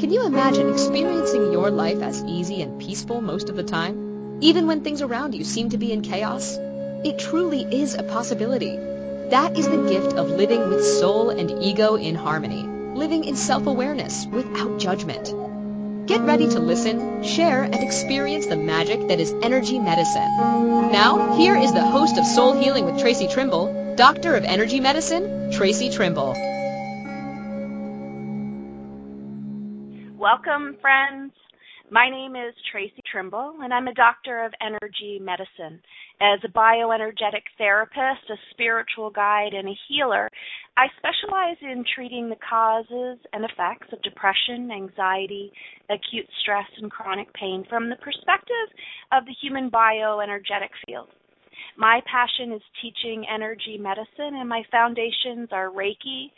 Can you imagine experiencing your life as easy and peaceful most of the time? Even when things around you seem to be in chaos? It truly is a possibility. That is the gift of living with soul and ego in harmony, living in self-awareness without judgment. Get ready to listen, share, and experience the magic that is energy medicine. Now, here is the host of Soul Healing with Traci Trimble, Doctor of Energy Medicine, Traci Trimble. Welcome, friends. My name is Traci Trimble, and I'm a doctor of energy medicine. As a bioenergetic therapist, a spiritual guide, and a healer, I specialize in treating the causes and effects of depression, anxiety, acute stress, and chronic pain from the perspective of the human bioenergetic field. My passion is teaching energy medicine, and my foundations are Reiki,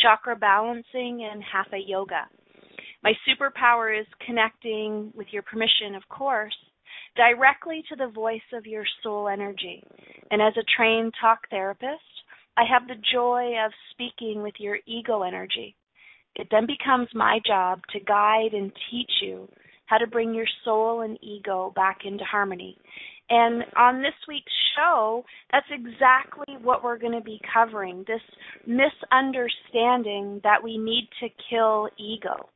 chakra balancing, and Hatha yoga. My superpower is connecting, with your permission, of course, directly to the voice of your soul energy. And as a trained talk therapist, I have the joy of speaking with your ego energy. It then becomes my job to guide and teach you how to bring your soul and ego back into harmony. And on this week's show, that's exactly what we're going to be covering this misunderstanding that we need to kill ego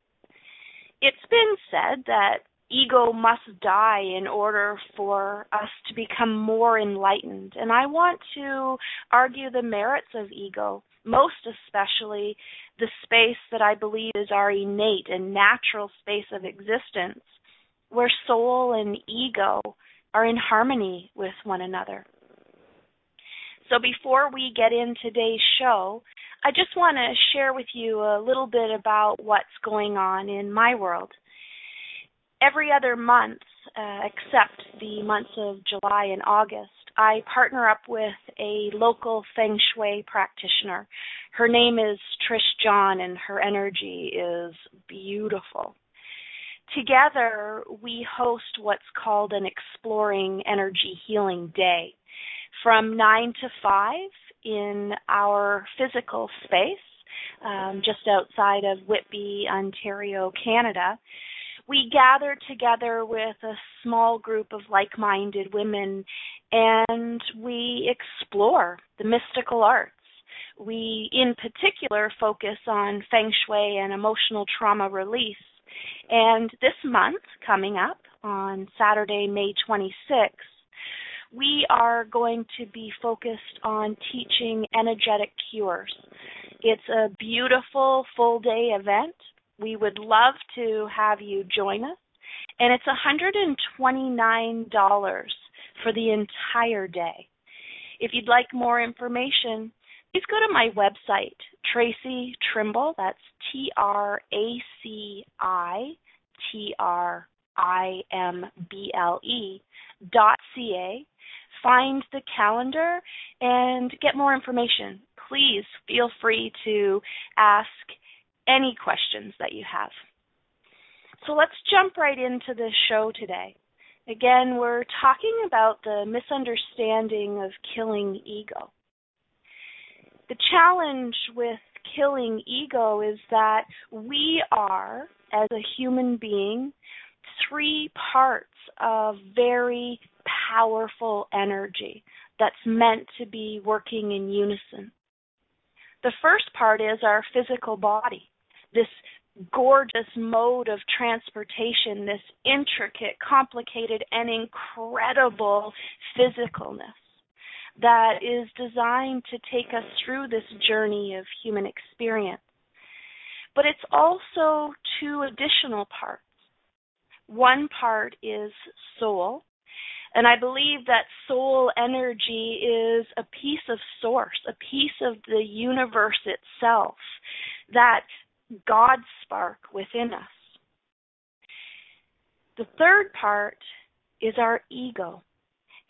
it's been said that ego must die in order for us to become more enlightened. And I want to argue the merits of ego, most especially the space that I believe is our innate and natural space of existence, where soul and ego are in harmony with one another. So before we get in today's show, I just want to share with you a little bit about what's going on in my world. Every other month, uh, except the months of July and August, I partner up with a local feng shui practitioner. Her name is Trish John, and her energy is beautiful. Together, we host what's called an Exploring Energy Healing Day from 9 to 5 in our physical space um, just outside of Whitby, Ontario, Canada. We gather together with a small group of like minded women and we explore the mystical arts. We, in particular, focus on feng shui and emotional trauma release. And this month, coming up on Saturday, May 26th, we are going to be focused on teaching energetic cures. It's a beautiful full day event. We would love to have you join us. And it's $129 for the entire day. If you'd like more information, please go to my website, Traci Trimble, that's T R A C I T R I M B L E dot C A find the calendar and get more information. Please feel free to ask any questions that you have. So let's jump right into the show today. Again, we're talking about the misunderstanding of killing ego. The challenge with killing ego is that we are, as a human being, three parts of very powerful energy that's meant to be working in unison. The first part is our physical body, this gorgeous mode of transportation, this intricate, complicated, and incredible physicalness that is designed to take us through this journey of human experience. But it's also two additional parts. One part is soul, and I believe that soul energy is a piece of source, a piece of the universe itself, that God spark within us. The third part is our ego.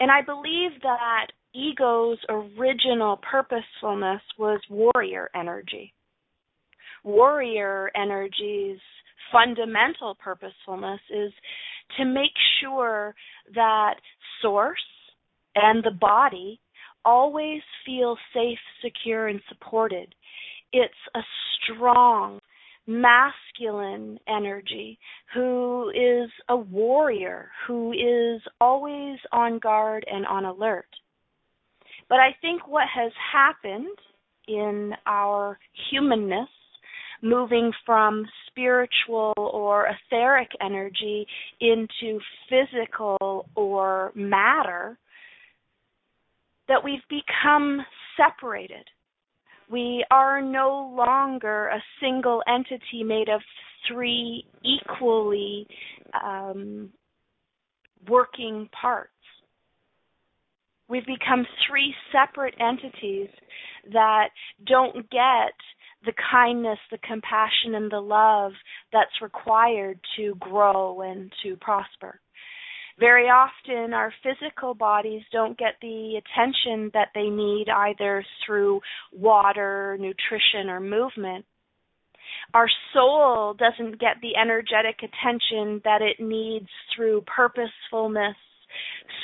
And I believe that ego's original purposefulness was warrior energy. Warrior energy's fundamental purposefulness is to make sure that source and the body always feel safe, secure, and supported. It's a strong, masculine energy, who is a warrior, who is always on guard and on alert. But I think what has happened in our humanness, moving from spiritual or etheric energy into physical or matter, that we've become separated we are no longer a single entity made of three equally um, working parts. We've become three separate entities that don't get the kindness, the compassion, and the love that's required to grow and to prosper. Very often, our physical bodies don't get the attention that they need either through water, nutrition, or movement. Our soul doesn't get the energetic attention that it needs through purposefulness,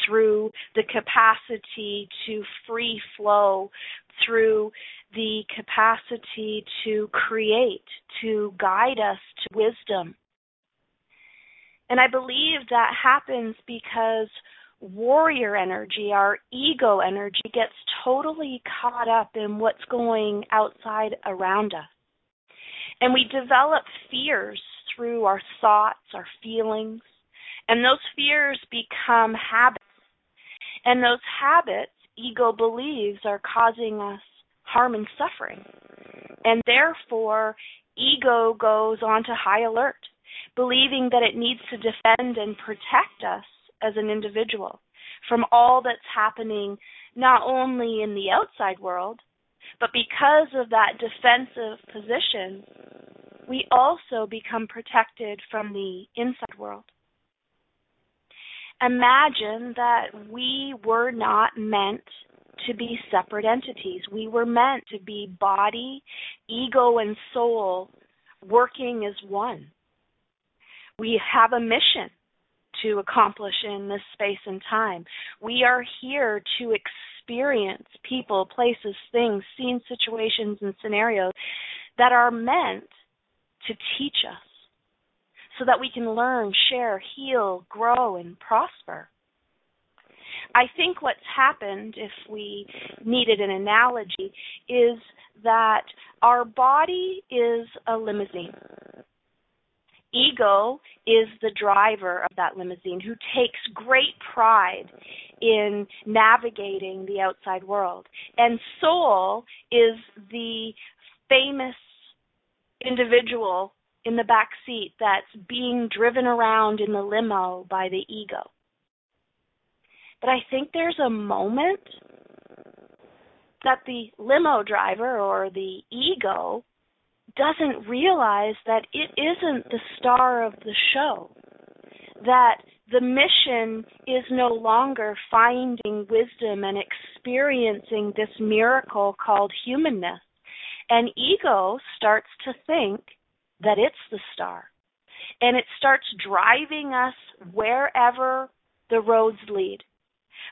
through the capacity to free flow, through the capacity to create, to guide us to wisdom. And I believe that happens because warrior energy, our ego energy, gets totally caught up in what's going outside around us. And we develop fears through our thoughts, our feelings, and those fears become habits. And those habits, ego believes, are causing us harm and suffering. And therefore, ego goes on to high alert believing that it needs to defend and protect us as an individual from all that's happening not only in the outside world, but because of that defensive position, we also become protected from the inside world. Imagine that we were not meant to be separate entities. We were meant to be body, ego, and soul working as one we have a mission to accomplish in this space and time. We are here to experience people, places, things, scenes, situations, and scenarios that are meant to teach us so that we can learn, share, heal, grow, and prosper. I think what's happened, if we needed an analogy, is that our body is a limousine ego is the driver of that limousine who takes great pride in navigating the outside world. And soul is the famous individual in the back seat that's being driven around in the limo by the ego. But I think there's a moment that the limo driver or the ego doesn't realize that it isn't the star of the show. That the mission is no longer finding wisdom and experiencing this miracle called humanness. And ego starts to think that it's the star. And it starts driving us wherever the roads lead.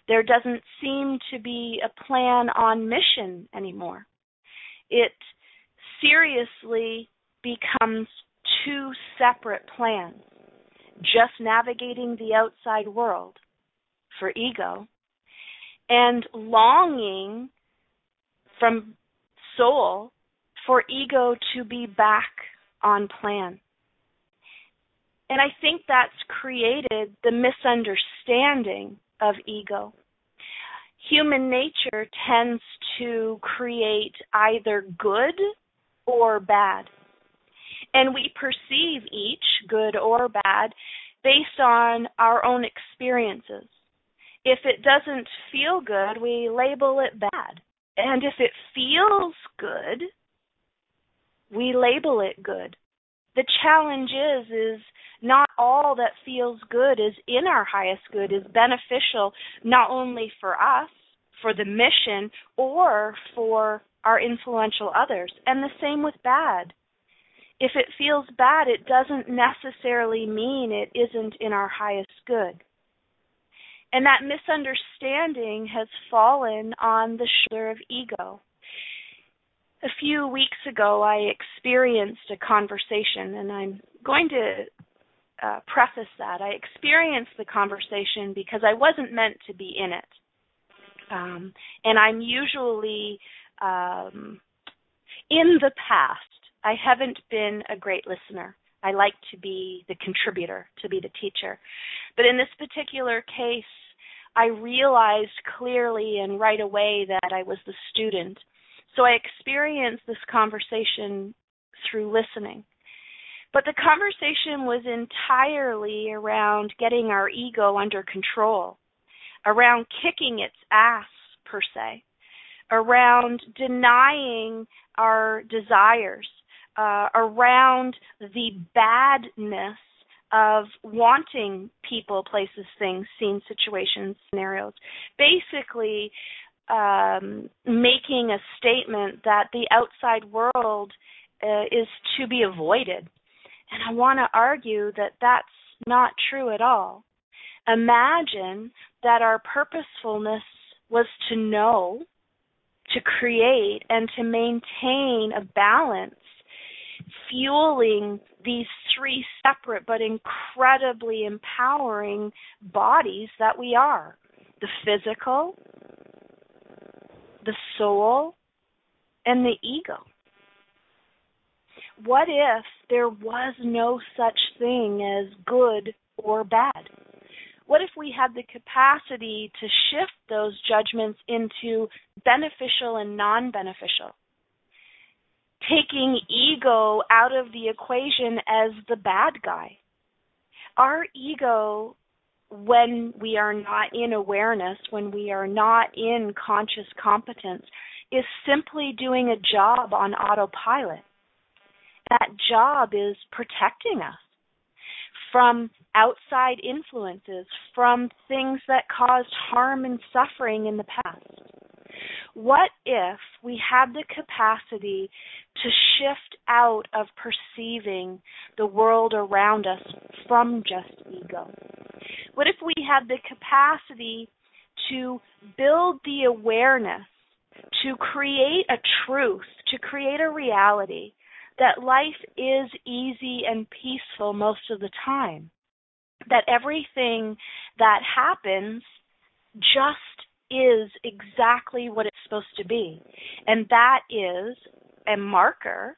There doesn't seem to be a plan on mission anymore. It seriously becomes two separate plans just navigating the outside world for ego and longing from soul for ego to be back on plan. And I think that's created the misunderstanding of ego. Human nature tends to create either good or bad. And we perceive each, good or bad, based on our own experiences. If it doesn't feel good, we label it bad. And if it feels good, we label it good. The challenge is is not all that feels good is in our highest good is beneficial not only for us, for the mission or for our influential others. And the same with bad. If it feels bad, it doesn't necessarily mean it isn't in our highest good. And that misunderstanding has fallen on the shoulder of ego. A few weeks ago, I experienced a conversation, and I'm going to uh, preface that. I experienced the conversation because I wasn't meant to be in it. Um, and I'm usually, um, in the past, I haven't been a great listener. I like to be the contributor, to be the teacher. But in this particular case, I realized clearly and right away that I was the student. So I experienced this conversation through listening. But the conversation was entirely around getting our ego under control, around kicking its ass, per se, around denying our desires, uh, around the badness of wanting people, places, things, scenes, situations, scenarios. Basically, um, making a statement that the outside world uh, is to be avoided. And I want to argue that that's not true at all. Imagine that our purposefulness was to know, to create, and to maintain a balance fueling these three separate but incredibly empowering bodies that we are the physical, the soul, and the ego. What if there was no such thing as good or bad? What if we had the capacity to shift those judgments into beneficial and non beneficial? taking ego out of the equation as the bad guy. Our ego, when we are not in awareness, when we are not in conscious competence, is simply doing a job on autopilot. That job is protecting us from outside influences, from things that caused harm and suffering in the past. What if we had the capacity to shift out of perceiving the world around us from just ego? What if we had the capacity to build the awareness, to create a truth, to create a reality that life is easy and peaceful most of the time? That everything that happens just is exactly what it's supposed to be. And that is a marker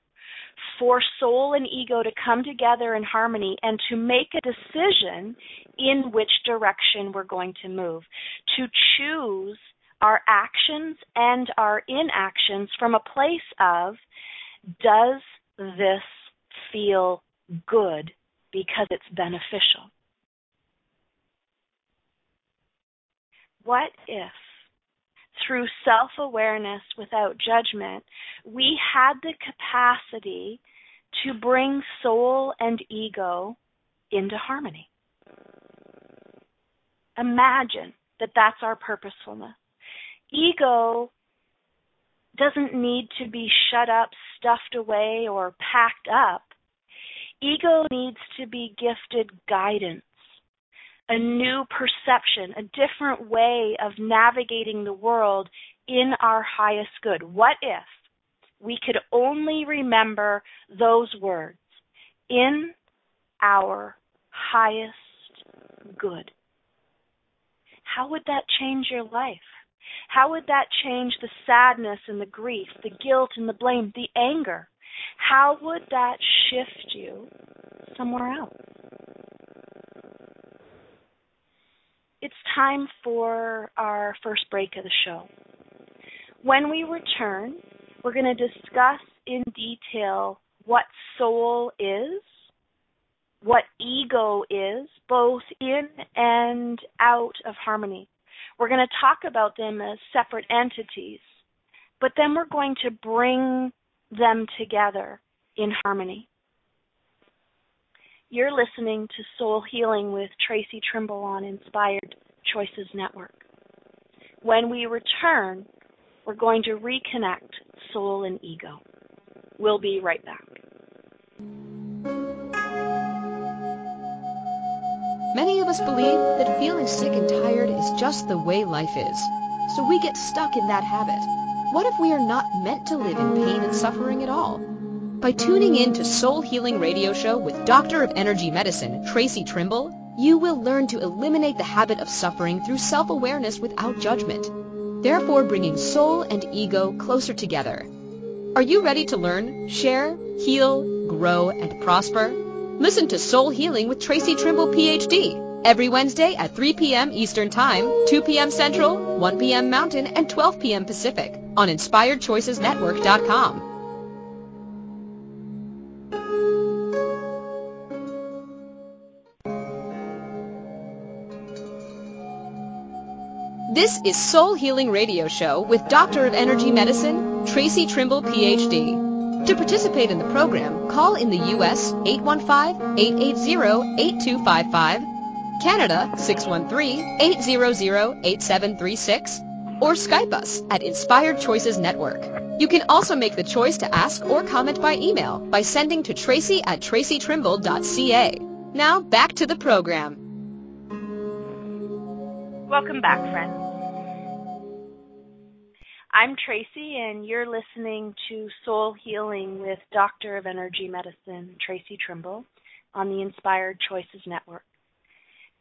for soul and ego to come together in harmony and to make a decision in which direction we're going to move, to choose our actions and our inactions from a place of does this feel good because it's beneficial? What if through self awareness without judgment, we had the capacity to bring soul and ego into harmony. Imagine that that's our purposefulness. Ego doesn't need to be shut up, stuffed away, or packed up. Ego needs to be gifted guidance a new perception, a different way of navigating the world in our highest good. What if we could only remember those words in our highest good? How would that change your life? How would that change the sadness and the grief, the guilt and the blame, the anger? How would that shift you somewhere else? It's time for our first break of the show. When we return, we're going to discuss in detail what soul is, what ego is, both in and out of harmony. We're going to talk about them as separate entities, but then we're going to bring them together in harmony. You're listening to Soul Healing with Traci Trimble on Inspired Choices Network. When we return, we're going to reconnect soul and ego. We'll be right back. Many of us believe that feeling sick and tired is just the way life is. So we get stuck in that habit. What if we are not meant to live in pain and suffering? at all. By tuning in to Soul Healing Radio Show with Doctor of Energy Medicine, Traci Trimble, you will learn to eliminate the habit of suffering through self-awareness without judgment, therefore bringing soul and ego closer together. Are you ready to learn, share, heal, grow, and prosper? Listen to Soul Healing with Traci Trimble, PhD, every Wednesday at 3 p.m. Eastern Time, 2 p.m. Central, 1 p.m. Mountain, and 12 p.m. Pacific on InspiredChoicesNetwork.com. This is Soul Healing Radio Show with Doctor of Energy Medicine, Traci Trimble, PhD. To participate in the program, call in the U.S. 815-880-8255, Canada 613-800-8736, or Skype us at Inspired Choices Network. You can also make the choice to ask or comment by email by sending to traci at tracitrimble.ca. Now back to the program. Welcome back, friends. I'm Traci, and you're listening to Soul Healing with Doctor of Energy Medicine, Traci Trimble, on the Inspired Choices Network.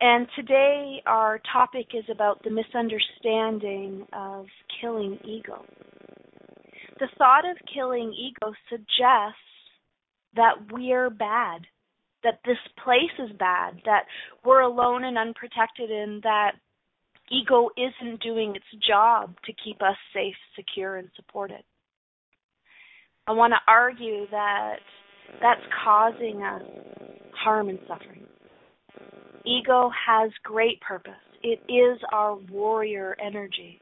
And today our topic is about the misunderstanding of killing ego. The thought of killing ego suggests that we're bad, that this place is bad, that we're alone and unprotected, and that ego isn't doing its job to keep us safe, secure, and supported. I want to argue that that's causing us harm and suffering. Ego has great purpose. It is our warrior energy.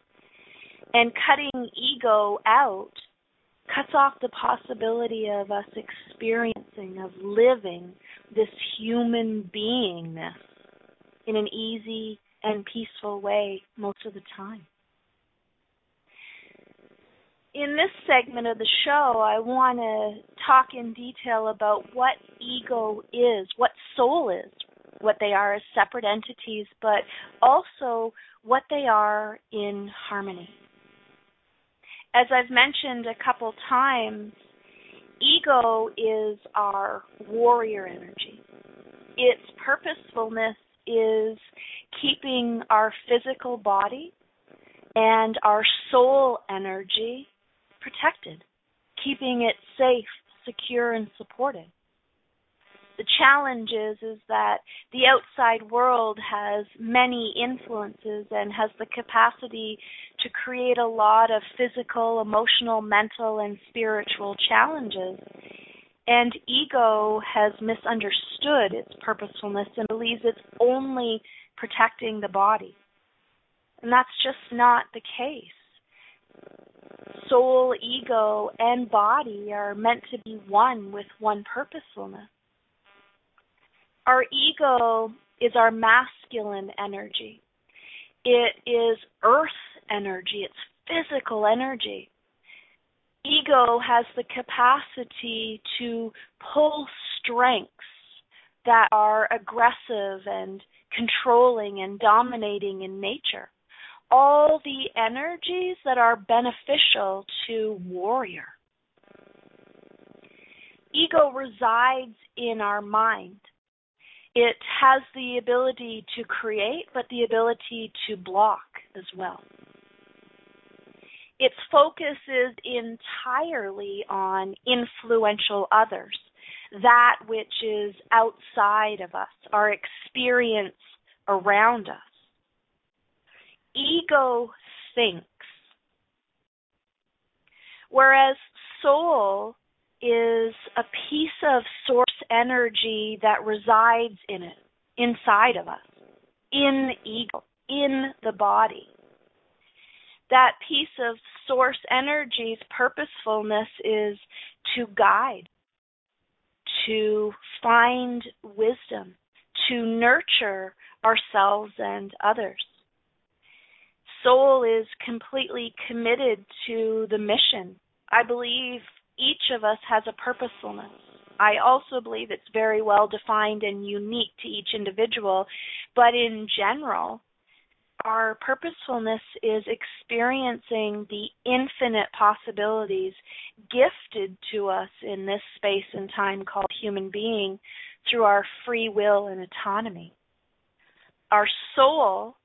And cutting ego out cuts off the possibility of us experiencing, of living this human beingness in an easy and peaceful way most of the time. In this segment of the show, I want to talk in detail about what ego is, what soul is, what they are as separate entities, but also what they are in harmony. As I've mentioned a couple times, ego is our warrior energy. Its purposefulness is keeping our physical body and our soul energy protected, keeping it safe, secure, and supported. The challenge is, is that the outside world has many influences and has the capacity to create a lot of physical, emotional, mental, and spiritual challenges. And ego has misunderstood its purposefulness and believes it's only protecting the body. And that's just not the case. Soul, ego, and body are meant to be one with one purposefulness. Our ego is our masculine energy. It is earth energy, it's physical energy. Ego has the capacity to pull strengths that are aggressive and controlling and dominating in nature. All the energies that are beneficial to warrior. Ego resides in our mind. It has the ability to create, but the ability to block as well. Its focus is entirely on influential others that which is outside of us, our experience around us. Ego thinks, whereas soul is a piece of source energy that resides in it, inside of us, in ego, in the body. That piece of source energy's purposefulness is to guide, to find wisdom, to nurture ourselves and others. Soul is completely committed to the mission. I believe each of us has a purposefulness. I also believe it's very well defined and unique to each individual, but in general, our purposefulness is experiencing the infinite possibilities gifted to us in this space and time called human being through our free will and autonomy. Our soul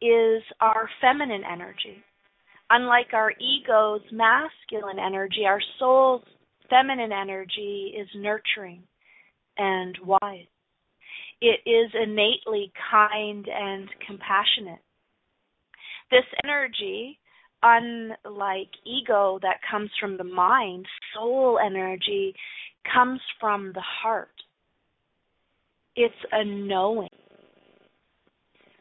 is our feminine energy. Unlike our ego's masculine energy, our soul's feminine energy is nurturing and wise. It is innately kind and compassionate. This energy, unlike ego that comes from the mind, soul energy comes from the heart. It's a knowing.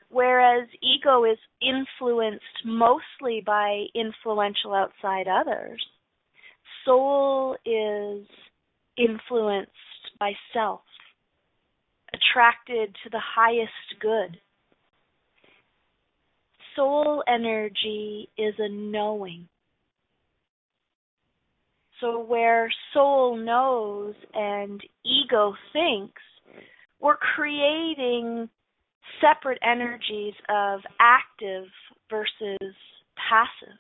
Whereas ego is influenced mostly by influential outside others, soul is influenced by self, attracted to the highest good. Soul energy is a knowing. So, where soul knows and ego thinks, we're creating separate energies of active versus passive.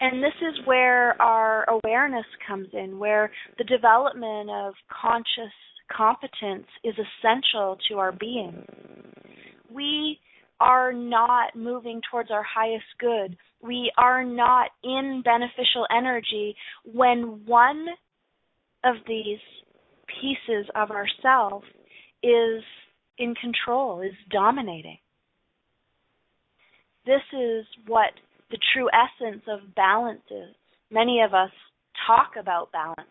And this is where our awareness comes in, where the development of conscious competence is essential to our being. We are not moving towards our highest good. We are not in beneficial energy when one of these pieces of ourself is in control, is dominating. This is what the true essence of balance is. Many of us talk about balance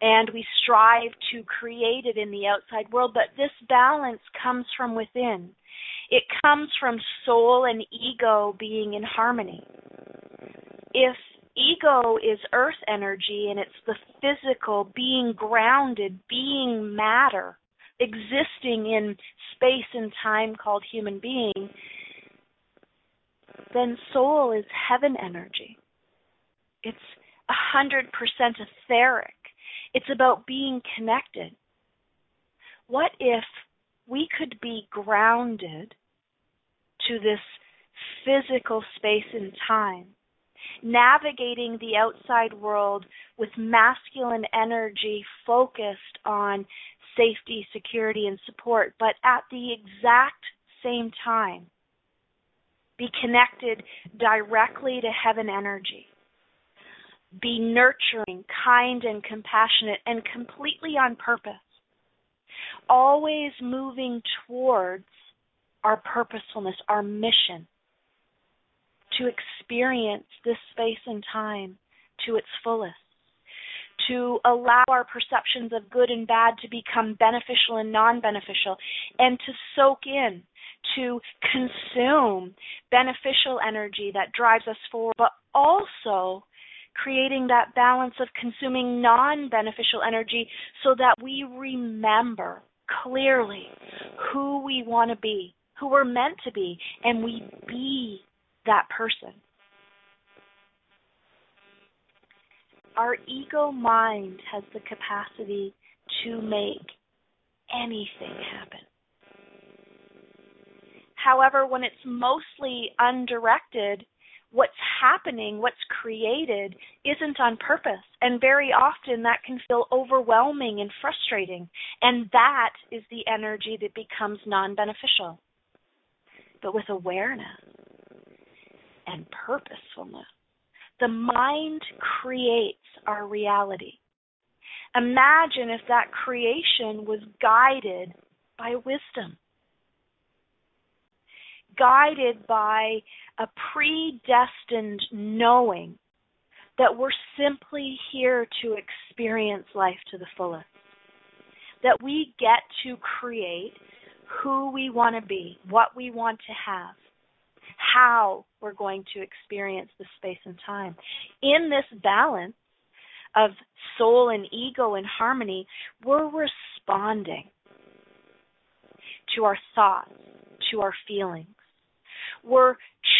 and we strive to create it in the outside world, but this balance comes from within. It comes from soul and ego being in harmony. If ego is earth energy and it's the physical, being grounded, being matter, existing in space and time called human being, then soul is heaven energy. It's a hundred percent etheric. It's about being connected. What if we could be grounded to this physical space and time, navigating the outside world with masculine energy focused on safety, security, and support, but at the exact same time, be connected directly to heaven energy. Be nurturing, kind, and compassionate, and completely on purpose. Always moving towards our purposefulness, our mission to experience this space and time to its fullest to allow our perceptions of good and bad to become beneficial and non beneficial, and to soak in, to consume beneficial energy that drives us forward, but also creating that balance of consuming non beneficial energy so that we remember clearly who we want to be, who we're meant to be, and we be that person. Our ego mind has the capacity to make anything happen. However, when it's mostly undirected, what's happening, what's created, isn't on purpose. And very often that can feel overwhelming and frustrating. And that is the energy that becomes non beneficial. But with awareness and purposefulness, the mind creates our reality. Imagine if that creation was guided by wisdom, guided by a predestined knowing that we're simply here to experience life to the fullest, that we get to create who we want to be, what we want to have, how we're going to experience the space and time. In this balance of soul and ego in harmony, we're responding to our thoughts, to our feelings. We're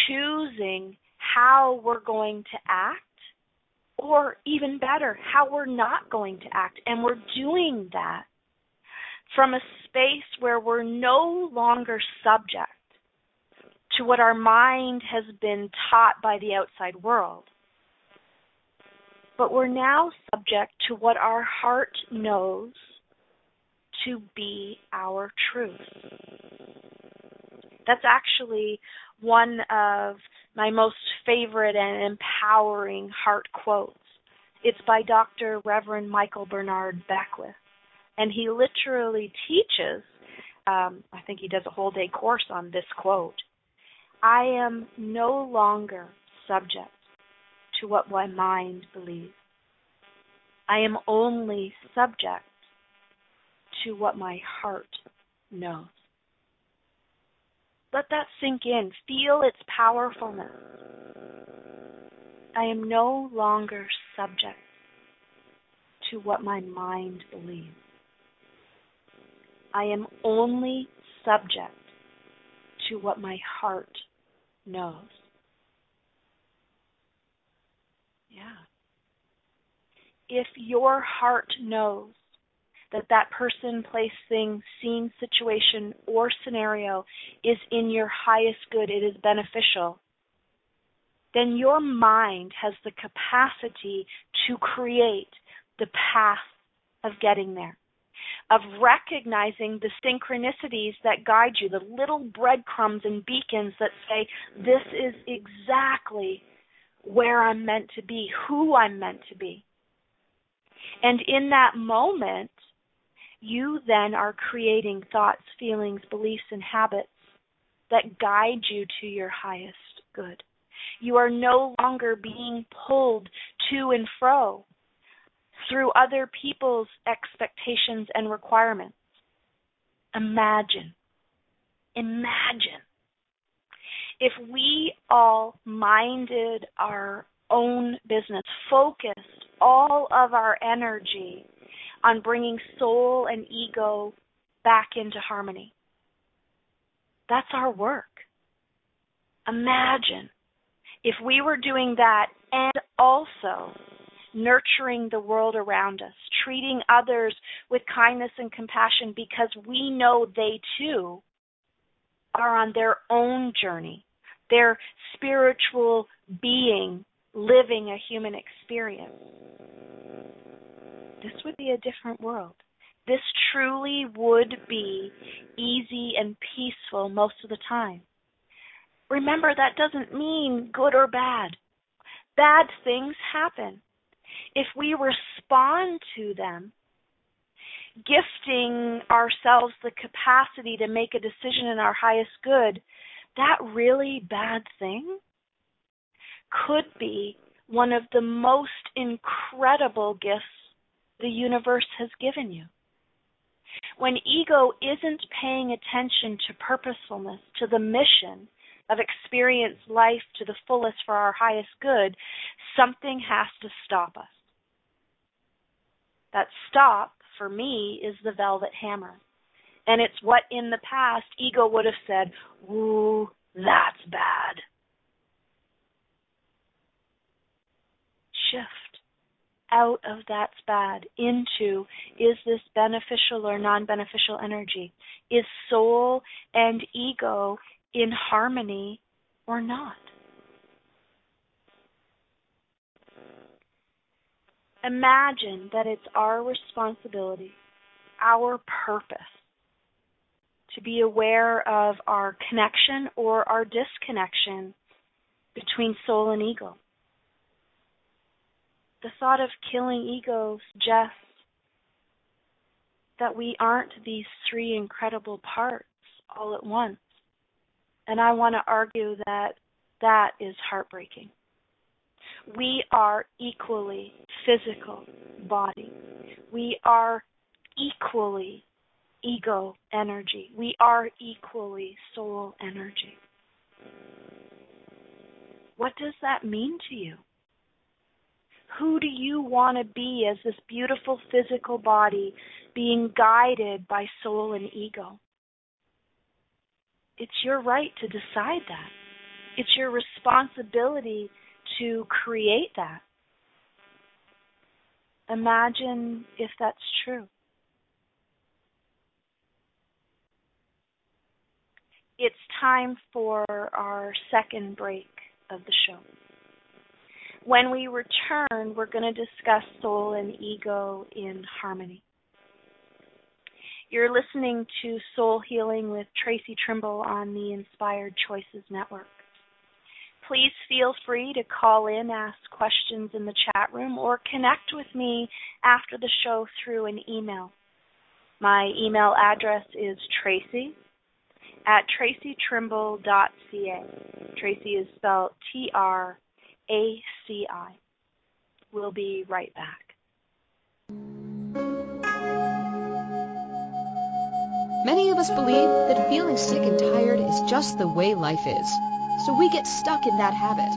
choosing how we're going to act, or even better, how we're not going to act. And we're doing that from a space where we're no longer subject to what our mind has been taught by the outside world, but we're now subject to what our heart knows to be our truth. That's actually one of my most favorite and empowering heart quotes. It's by Dr. Reverend Michael Bernard Beckwith. And he literally teaches, um, I think he does a whole day course on this quote I am no longer subject to what my mind believes. I am only subject to what my heart knows. Let that sink in. Feel its powerfulness. I am no longer subject to what my mind believes. I am only subject to what my heart knows. Yeah. If your heart knows that that person, place, thing, scene, situation, or scenario is in your highest good, it is beneficial, then your mind has the capacity to create the path of getting there, of recognizing the synchronicities that guide you, the little breadcrumbs and beacons that say, this is exactly where I'm meant to be, who I'm meant to be. And in that moment, you then are creating thoughts, feelings, beliefs, and habits that guide you to your highest good. You are no longer being pulled to and fro through other people's expectations and requirements. Imagine, imagine if we all minded our own business, focused all of our energy on bringing soul and ego back into harmony. That's our work. Imagine if we were doing that and also nurturing the world around us, treating others with kindness and compassion because we know they too are on their own journey, their spiritual being living a human experience this would be a different world. This truly would be easy and peaceful most of the time. Remember, that doesn't mean good or bad. Bad things happen. If we respond to them, gifting ourselves the capacity to make a decision in our highest good, that really bad thing could be one of the most incredible gifts the universe has given you. When ego isn't paying attention to purposefulness, to the mission of experience life to the fullest for our highest good, something has to stop us. That stop, for me, is the velvet hammer. And it's what in the past ego would have said, Ooh, that's bad. Shift out of that's bad into is this beneficial or non beneficial energy? Is soul and ego in harmony or not? Imagine that it's our responsibility, our purpose, to be aware of our connection or our disconnection between soul and ego the thought of killing ego suggests that we aren't these three incredible parts all at once. And I want to argue that that is heartbreaking. We are equally physical body. We are equally ego energy. We are equally soul energy. What does that mean to you? Who do you want to be as this beautiful physical body being guided by soul and ego? It's your right to decide that. It's your responsibility to create that. Imagine if that's true. It's time for our second break of the show. When we return, we're going to discuss soul and ego in harmony. You're listening to Soul Healing with Traci Trimble on the Inspired Choices Network. Please feel free to call in, ask questions in the chat room, or connect with me after the show through an email. My email address is traci at tracitrimble.ca. Traci is spelled T R A C I. We'll be right back. Many of us believe that feeling sick and tired is just the way life is, so we get stuck in that habit.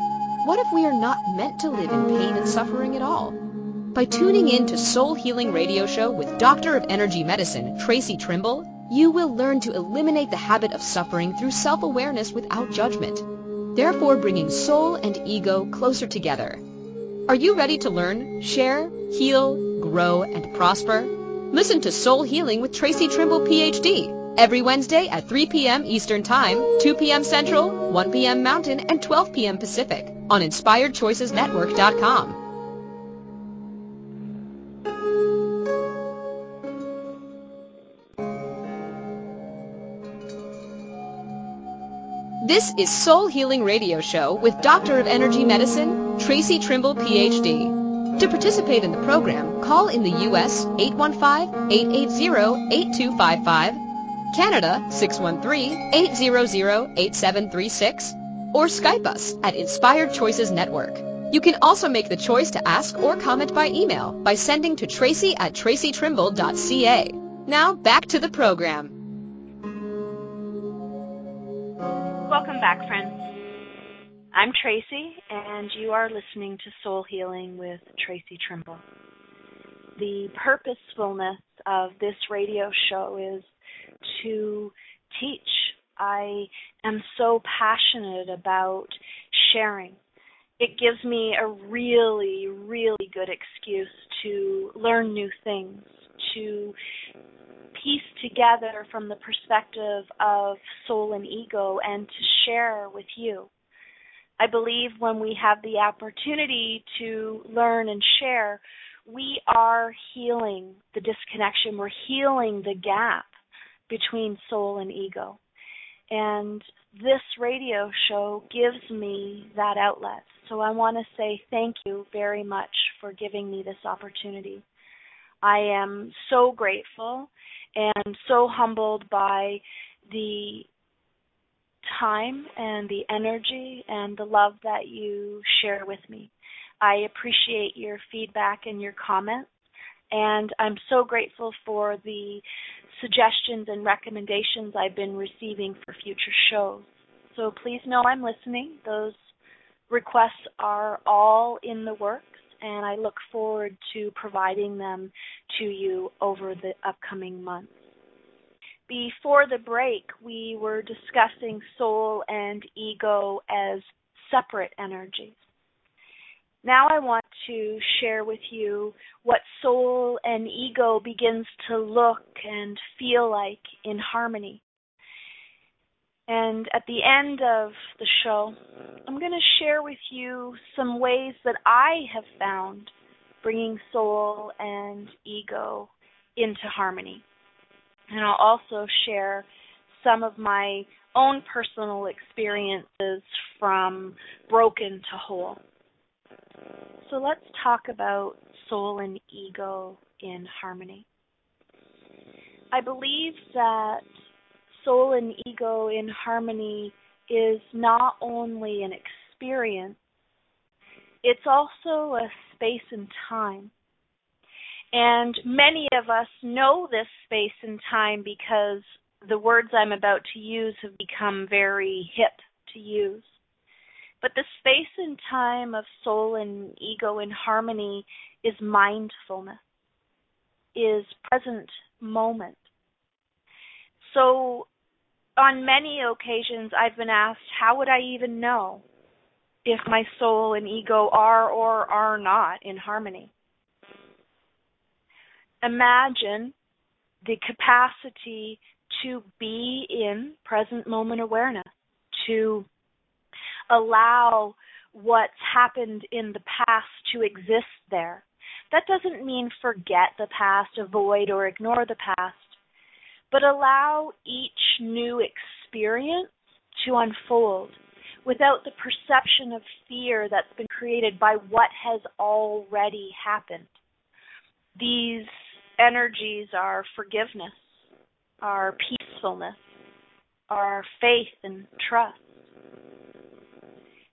What if we are not meant to live in pain and suffering at all? By tuning in to Soul Healing Radio Show with Doctor of Energy Medicine, Traci Trimble, you will learn to eliminate the habit of suffering through self-awareness without judgment, therefore bringing soul and ego closer together. Are you ready to learn, share, heal, grow, and prosper? Listen to Soul Healing with Traci Trimble, PhD, every Wednesday at 3 p.m. Eastern Time, 2 p.m. Central, 1 p.m. Mountain, and 12 p.m. Pacific on InspiredChoicesNetwork.com. This is Soul Healing Radio Show with Doctor of Energy Medicine, Traci Trimble, PhD. To participate in the program, call in the U.S. 815-880-8255, Canada 613-800-8736, or Skype us at Inspired Choices Network. You can also make the choice to ask or comment by email by sending to traci at tracitrimble.ca. Now back to the program. Welcome back, friends. I'm Traci, and you are listening to Soul Healing with Traci Trimble. The purposefulness of this radio show is to teach. I am so passionate about sharing. It gives me a really, really good excuse to learn new things, to piece together from the perspective of soul and ego and to share with you. I believe when we have the opportunity to learn and share, we are healing the disconnection. We're healing the gap between soul and ego. And this radio show gives me that outlet. So I want to say thank you very much for giving me this opportunity. I am so grateful and so humbled by the time and the energy and the love that you share with me. I appreciate your feedback and your comments, and I'm so grateful for the suggestions and recommendations I've been receiving for future shows. So please know I'm listening. Those requests are all in the works, and I look forward to providing them to you over the upcoming months. Before the break, we were discussing soul and ego as separate energies. Now I want to share with you what soul and ego begins to look and feel like in harmony. And at the end of the show, I'm going to share with you some ways that I have found bringing soul and ego into harmony. And I'll also share some of my own personal experiences from broken to whole. So let's talk about soul and ego in harmony. I believe that soul and ego in harmony is not only an experience, it's also a space and time. And many of us know this space and time because the words I'm about to use have become very hip to use. But the space and time of soul and ego in harmony is mindfulness, is present moment. So on many occasions I've been asked, how would I even know if my soul and ego are or are not in harmony? Imagine the capacity to be in present moment awareness, to allow what's happened in the past to exist there. That doesn't mean forget the past, avoid or ignore the past, but allow each new experience to unfold without the perception of fear that's been created by what has already happened. These energies are forgiveness, are peacefulness, are faith and trust.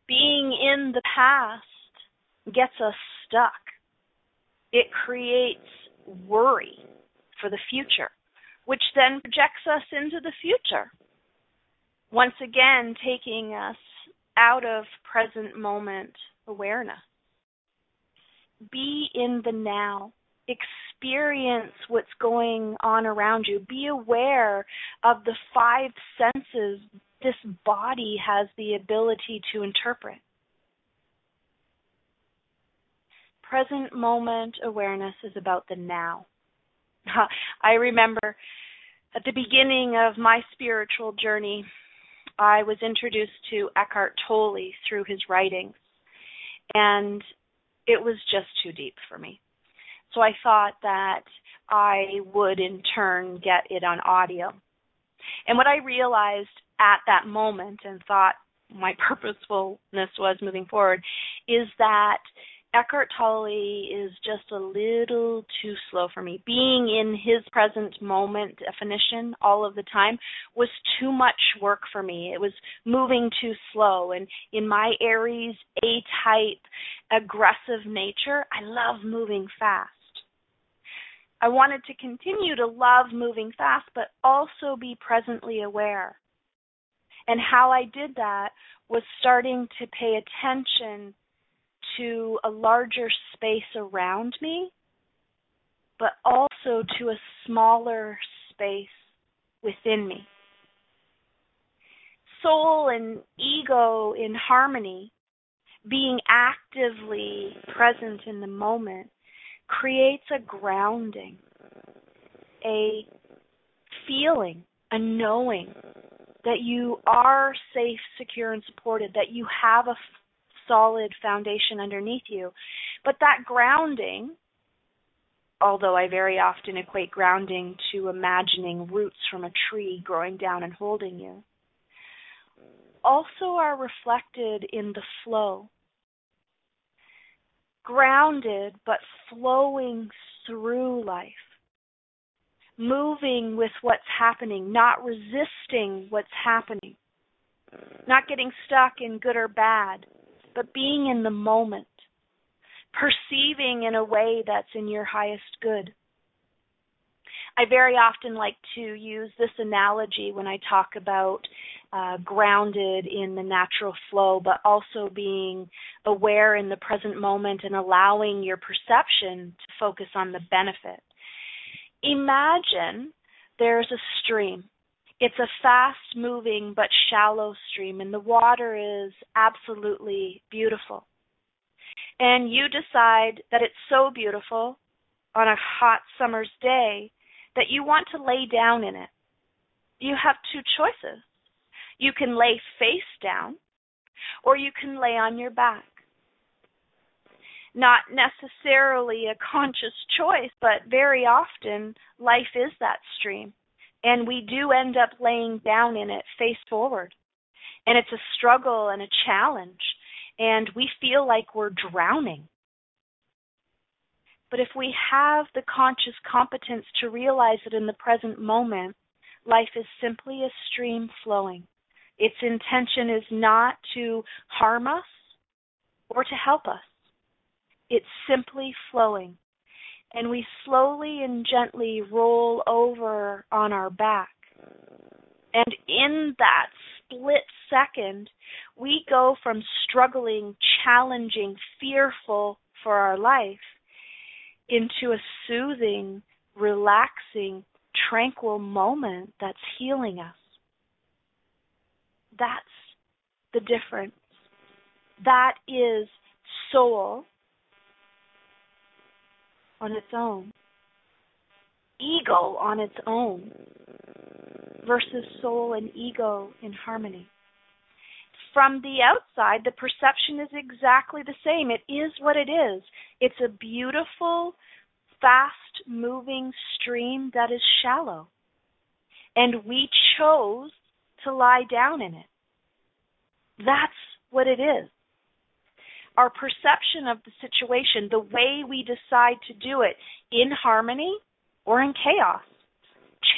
Being in the past gets us stuck. It creates worry for the future, which then projects us into the future. Once again, taking us out of present moment awareness. Be in the now. Experience what's going on around you. Be aware of the five senses this body has the ability to interpret. Present moment awareness is about the now. I remember at the beginning of my spiritual journey, I was introduced to Eckhart Tolle through his writings, and it was just too deep for me. So I thought that I would in turn get it on audio. And what I realized at that moment and thought my purposefulness was moving forward is that Eckhart Tolle is just a little too slow for me. Being in his present moment definition all of the time was too much work for me. It was moving too slow. And in my Aries A type aggressive nature, I love moving fast. I wanted to continue to love moving fast, but also be presently aware. And how I did that was starting to pay attention to a larger space around me, but also to a smaller space within me. Soul and ego in harmony, being actively present in the moment, creates a grounding, a feeling, a knowing that you are safe, secure, and supported, that you have a solid foundation underneath you. But that grounding, although I very often equate grounding to imagining roots from a tree growing down and holding you, also are reflected in the flow. Grounded but flowing through life. Moving with what's happening, not resisting what's happening. Not getting stuck in good or bad, but being in the moment, perceiving in a way that's in your highest good. I very often like to use this analogy when I talk about uh, grounded in the natural flow, but also being aware in the present moment and allowing your perception to focus on the benefit. Imagine there's a stream it's a fast moving but shallow stream, and the water is absolutely beautiful. And you decide that it's so beautiful on a hot summer's day that you want to lay down in it. You have two choices. You can lay face down, or you can lay on your back. Not necessarily a conscious choice, but very often life is that stream and we do end up laying down in it face forward. And it's a struggle and a challenge, and we feel like we're drowning. But if we have the conscious competence to realize that in the present moment, life is simply a stream flowing. Its intention is not to harm us or to help us. It's simply flowing and we slowly and gently roll over on our back. And in that split second, we go from struggling, challenging, fearful for our life into a soothing, relaxing, tranquil moment that's healing us. That's the difference. That is soul on its own, ego on its own, versus soul and ego in harmony. From the outside, the perception is exactly the same. It is what it is. It's a beautiful, fast moving stream that is shallow. And we chose to lie down in it. That's what it is. Our perception of the situation, the way we decide to do it in harmony or in chaos,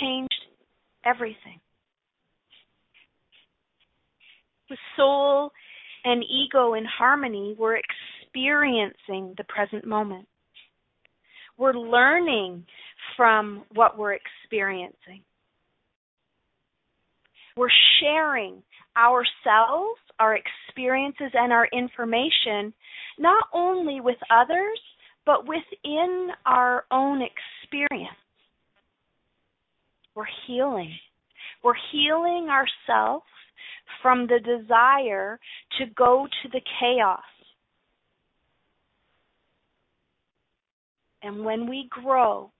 changed everything. With soul and ego in harmony, we're experiencing the present moment. We're learning from what we're experiencing. We're sharing ourselves, our experiences, and our information not only with others, but within our own experience. We're healing. We're healing ourselves from the desire to go to the chaos. And when we grow,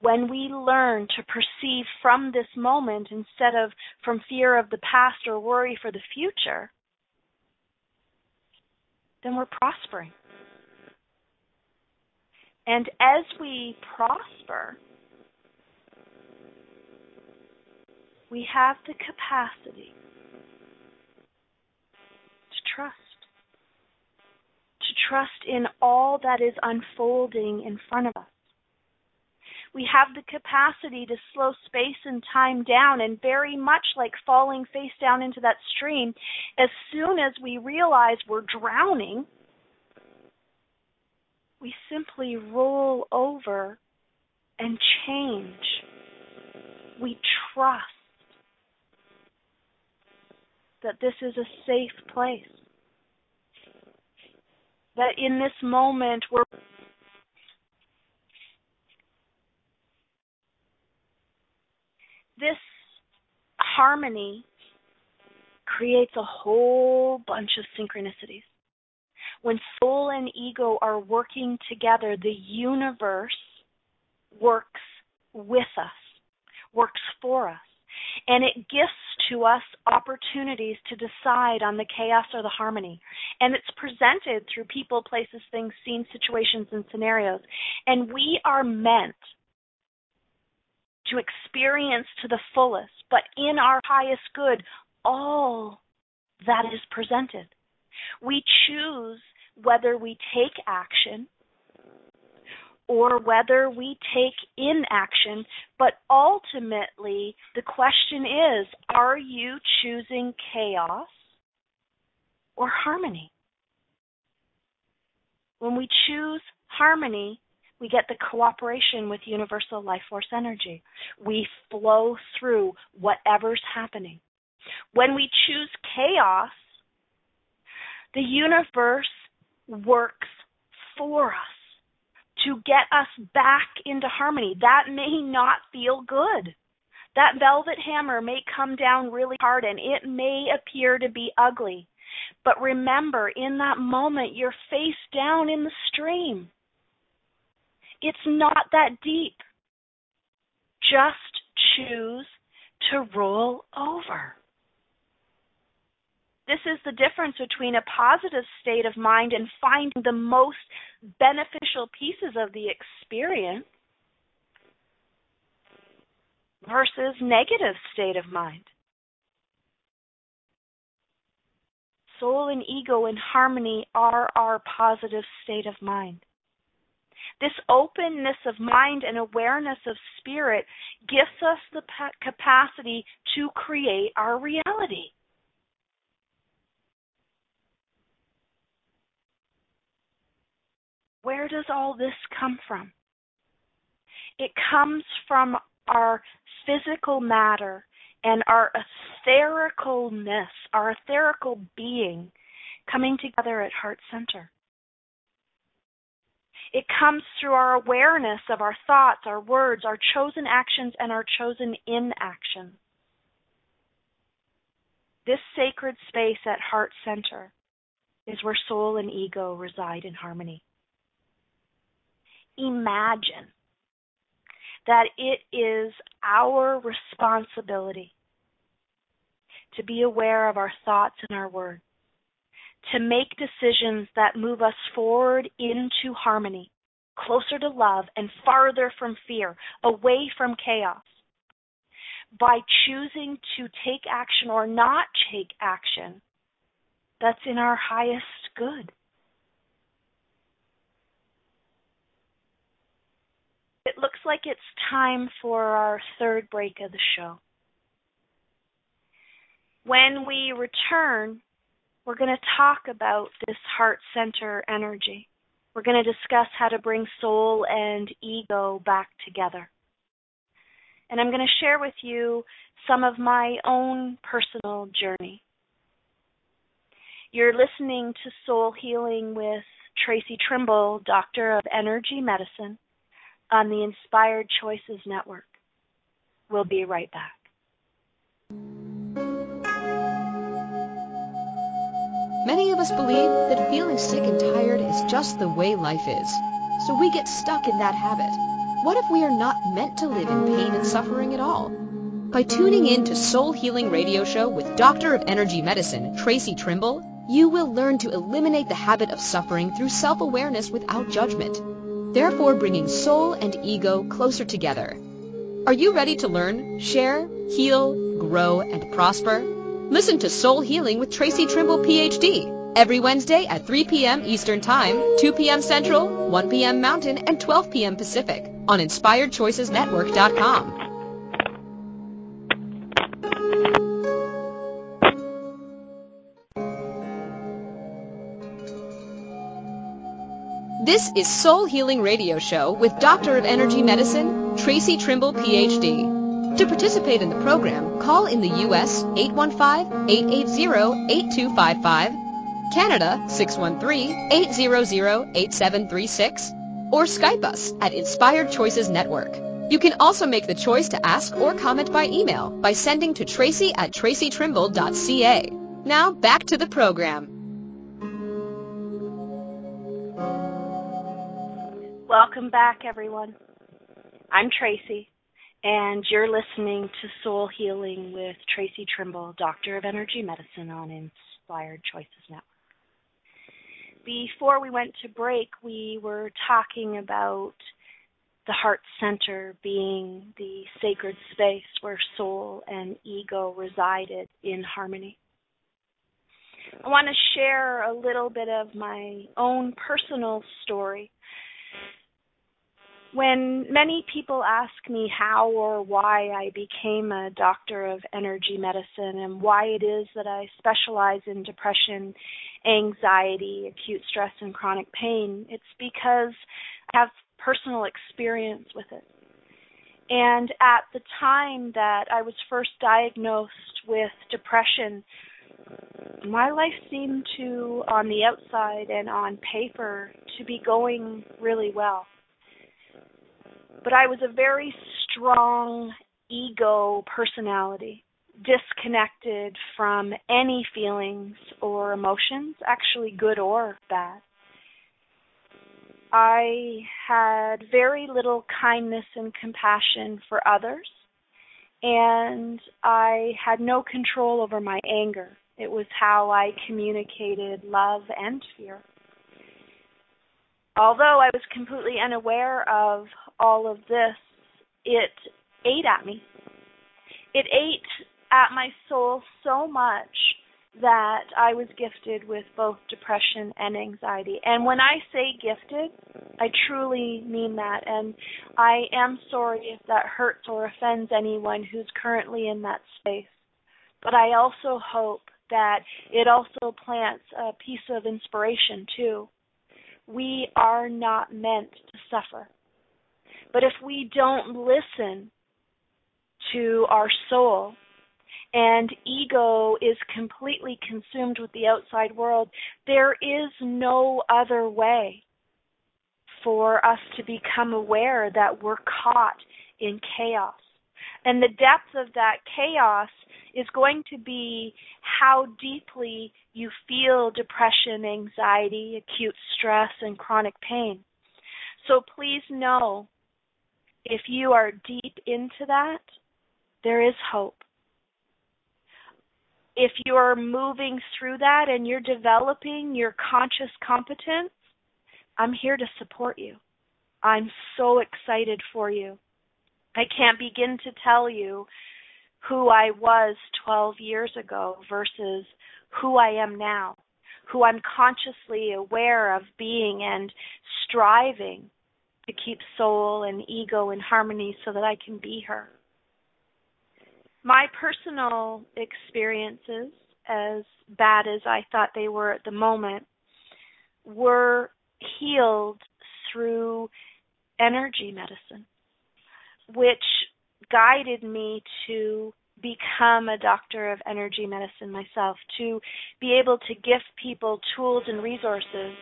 when we learn to perceive from this moment instead of from fear of the past or worry for the future, then we're prospering. And as we prosper, we have the capacity to trust. To trust in all that is unfolding in front of us. We have the capacity to slow space and time down, and very much like falling face down into that stream, as soon as we realize we're drowning, we simply roll over and change. We trust that this is a safe place. That in this moment we're this harmony creates a whole bunch of synchronicities. When soul and ego are working together, the universe works with us, works for us, and it gifts to us opportunities to decide on the chaos or the harmony. And it's presented through people, places, things, scenes, situations, and scenarios. And we are meant to experience to the fullest, but in our highest good, all that is presented. We choose whether we take action or whether we take inaction, but ultimately the question is are you choosing chaos or harmony? When we choose harmony, we get the cooperation with universal life force energy. We flow through whatever's happening. When we choose chaos, the universe works for us to get us back into harmony. That may not feel good. That velvet hammer may come down really hard and it may appear to be ugly. But remember, in that moment, you're face down in the stream. It's not that deep. Just choose to roll over. This is the difference between a positive state of mind and finding the most beneficial pieces of the experience versus negative state of mind. Soul and ego in harmony are our positive state of mind. This openness of mind and awareness of spirit gives us the capacity to create our reality. Where does all this come from? It comes from our physical matter and our ethericalness, our etherical being coming together at heart center. It comes through our awareness of our thoughts, our words, our chosen actions, and our chosen inaction. This sacred space at heart center is where soul and ego reside in harmony. Imagine that it is our responsibility to be aware of our thoughts and our words, to make decisions that move us forward into harmony, closer to love, and farther from fear, away from chaos. By choosing to take action or not take action, that's in our highest good. It looks like it's time for our third break of the show. When we return, we're going to talk about this heart center energy. We're going to discuss how to bring soul and ego back together. And I'm going to share with you some of my own personal journey. You're listening to Soul Healing with Traci Trimble, Doctor of Energy Medicine, on the Inspired Choices Network. We'll be right back. Many of us believe that feeling sick and tired is just the way life is, so we get stuck in that habit. What if we are not meant to live in pain and suffering at all? By tuning in to Soul Healing Radio Show with Doctor of Energy Medicine, Traci Trimble, you will learn to eliminate the habit of suffering through self-awareness without judgment, therefore bringing soul and ego closer together. Are you ready to learn, share, heal, grow, and prosper? Listen to Soul Healing with Traci Trimble, PhD, every Wednesday at 3 p.m. Eastern Time, 2 p.m. Central, 1 p.m. Mountain, and 12 p.m. Pacific on InspiredChoicesNetwork.com. This is Soul Healing Radio Show with Doctor of Energy Medicine, Traci Trimble, PhD. To participate in the program, call in the U.S. 815-880-8255, Canada 613-800-8736, or Skype us at Inspired Choices Network. You can also make the choice to ask or comment by email by sending to traci at tracitrimble.ca. Now back to the program. Welcome back, everyone. I'm Traci, and you're listening to Soul Healing with Traci Trimble, Doctor of Energy Medicine on Inspired Choices Network. Before we went to break, we were talking about the heart center being the sacred space where soul and ego resided in harmony. I want to share a little bit of my own personal story when many people ask me how or why I became a doctor of energy medicine and why it is that I specialize in depression, anxiety, acute stress, and chronic pain, it's because I have personal experience with it. And at the time that I was first diagnosed with depression, my life seemed to, on the outside and on paper, to be going really well but I was a very strong ego personality, disconnected from any feelings or emotions, actually good or bad. I had very little kindness and compassion for others, and I had no control over my anger. It was how I communicated love and fear although I was completely unaware of all of this, it ate at me. It ate at my soul so much that I was gifted with both depression and anxiety. And when I say gifted, I truly mean that. And I am sorry if that hurts or offends anyone who's currently in that space. But I also hope that it also plants a piece of inspiration too we are not meant to suffer. But if we don't listen to our soul and ego is completely consumed with the outside world, there is no other way for us to become aware that we're caught in chaos. And the depth of that chaos is going to be how deeply you feel depression, anxiety, acute stress, and chronic pain. So please know if you are deep into that, there is hope. if you're moving through that and you're developing your conscious competence, I'm here to support you. I'm so excited for you. I can't begin to tell you who I was 12 years ago versus who I am now, who I'm consciously aware of being and striving to keep soul and ego in harmony so that I can be her. My personal experiences, as bad as I thought they were at the moment, were healed through energy medicine, which guided me to become a doctor of energy medicine myself, to be able to give people tools and resources.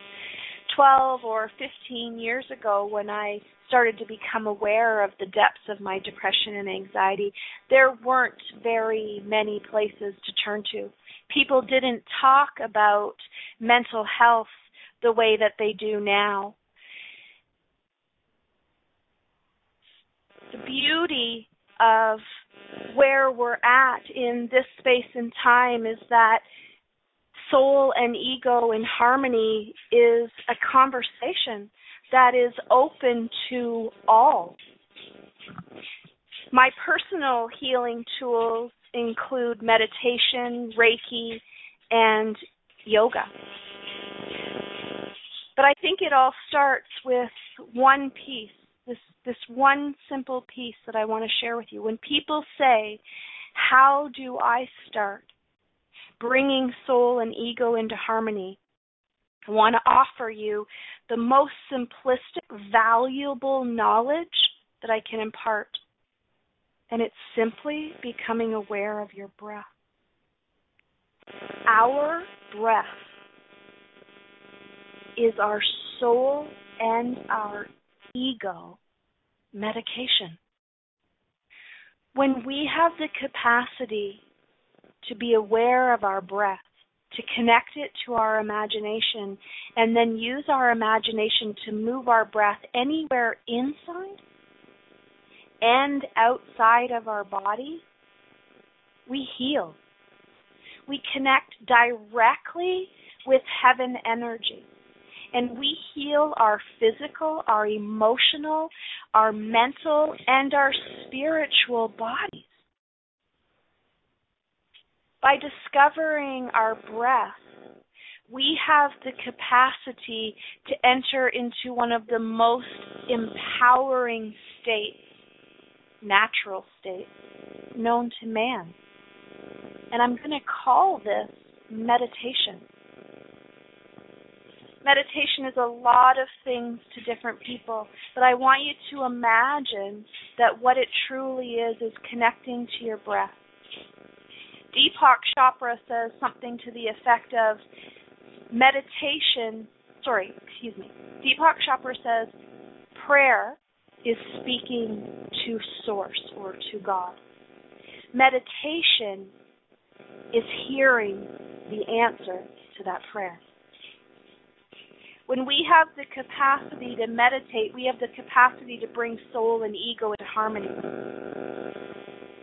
12 or 15 years ago, when I started to become aware of the depths of my depression and anxiety, there weren't very many places to turn to. People didn't talk about mental health the way that they do now. The beauty of where we're at in this space and time is that soul and ego in harmony is a conversation that is open to all. My personal healing tools include meditation, Reiki, and yoga. But I think it all starts with one piece this this one simple piece that I want to share with you. When people say, "How do I start bringing soul and ego into harmony?" I want to offer you the most simplistic, valuable knowledge that I can impart. And it's simply becoming aware of your breath. Our breath is our soul and our ego medication. When we have the capacity to be aware of our breath, to connect it to our imagination, and then use our imagination to move our breath anywhere inside and outside of our body, we heal. We connect directly with heaven energy and we heal our physical, our emotional, our mental, and our spiritual bodies. By discovering our breath, we have the capacity to enter into one of the most empowering states, natural states, known to man. And I'm going to call this meditation meditation is a lot of things to different people, but I want you to imagine that what it truly is is connecting to your breath. Deepak Chopra says something to the effect of meditation, sorry, excuse me. Deepak Chopra says prayer is speaking to source or to God. Meditation is hearing the answer to that prayer. When we have the capacity to meditate, we have the capacity to bring soul and ego into harmony.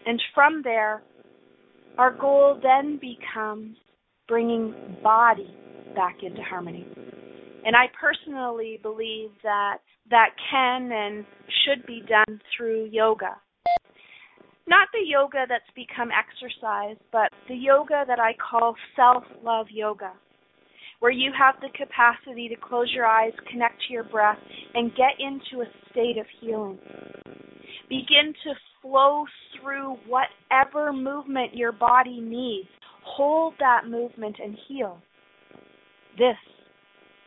And from there, our goal then becomes bringing body back into harmony. And I personally believe that that can and should be done through yoga. Not the yoga that's become exercise, but the yoga that I call self love yoga where you have the capacity to close your eyes, connect to your breath, and get into a state of healing. Begin to flow through whatever movement your body needs. Hold that movement and heal. This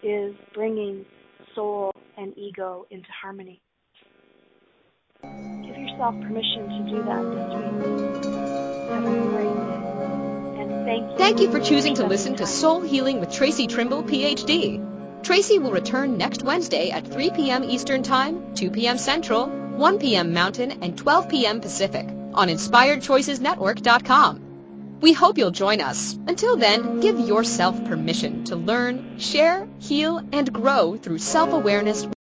is bringing soul and ego into harmony. Give yourself permission to do that this week. Have a great day. Thank you. Thank you for choosing to listen to Soul Healing with Traci Trimble, PhD. Traci will return next Wednesday at 3 p.m. Eastern Time, 2 p.m. Central, 1 p.m. Mountain, and 12 p.m. Pacific on InspiredChoicesNetwork.com. We hope you'll join us. Until then, give yourself permission to learn, share, heal, and grow through self-awareness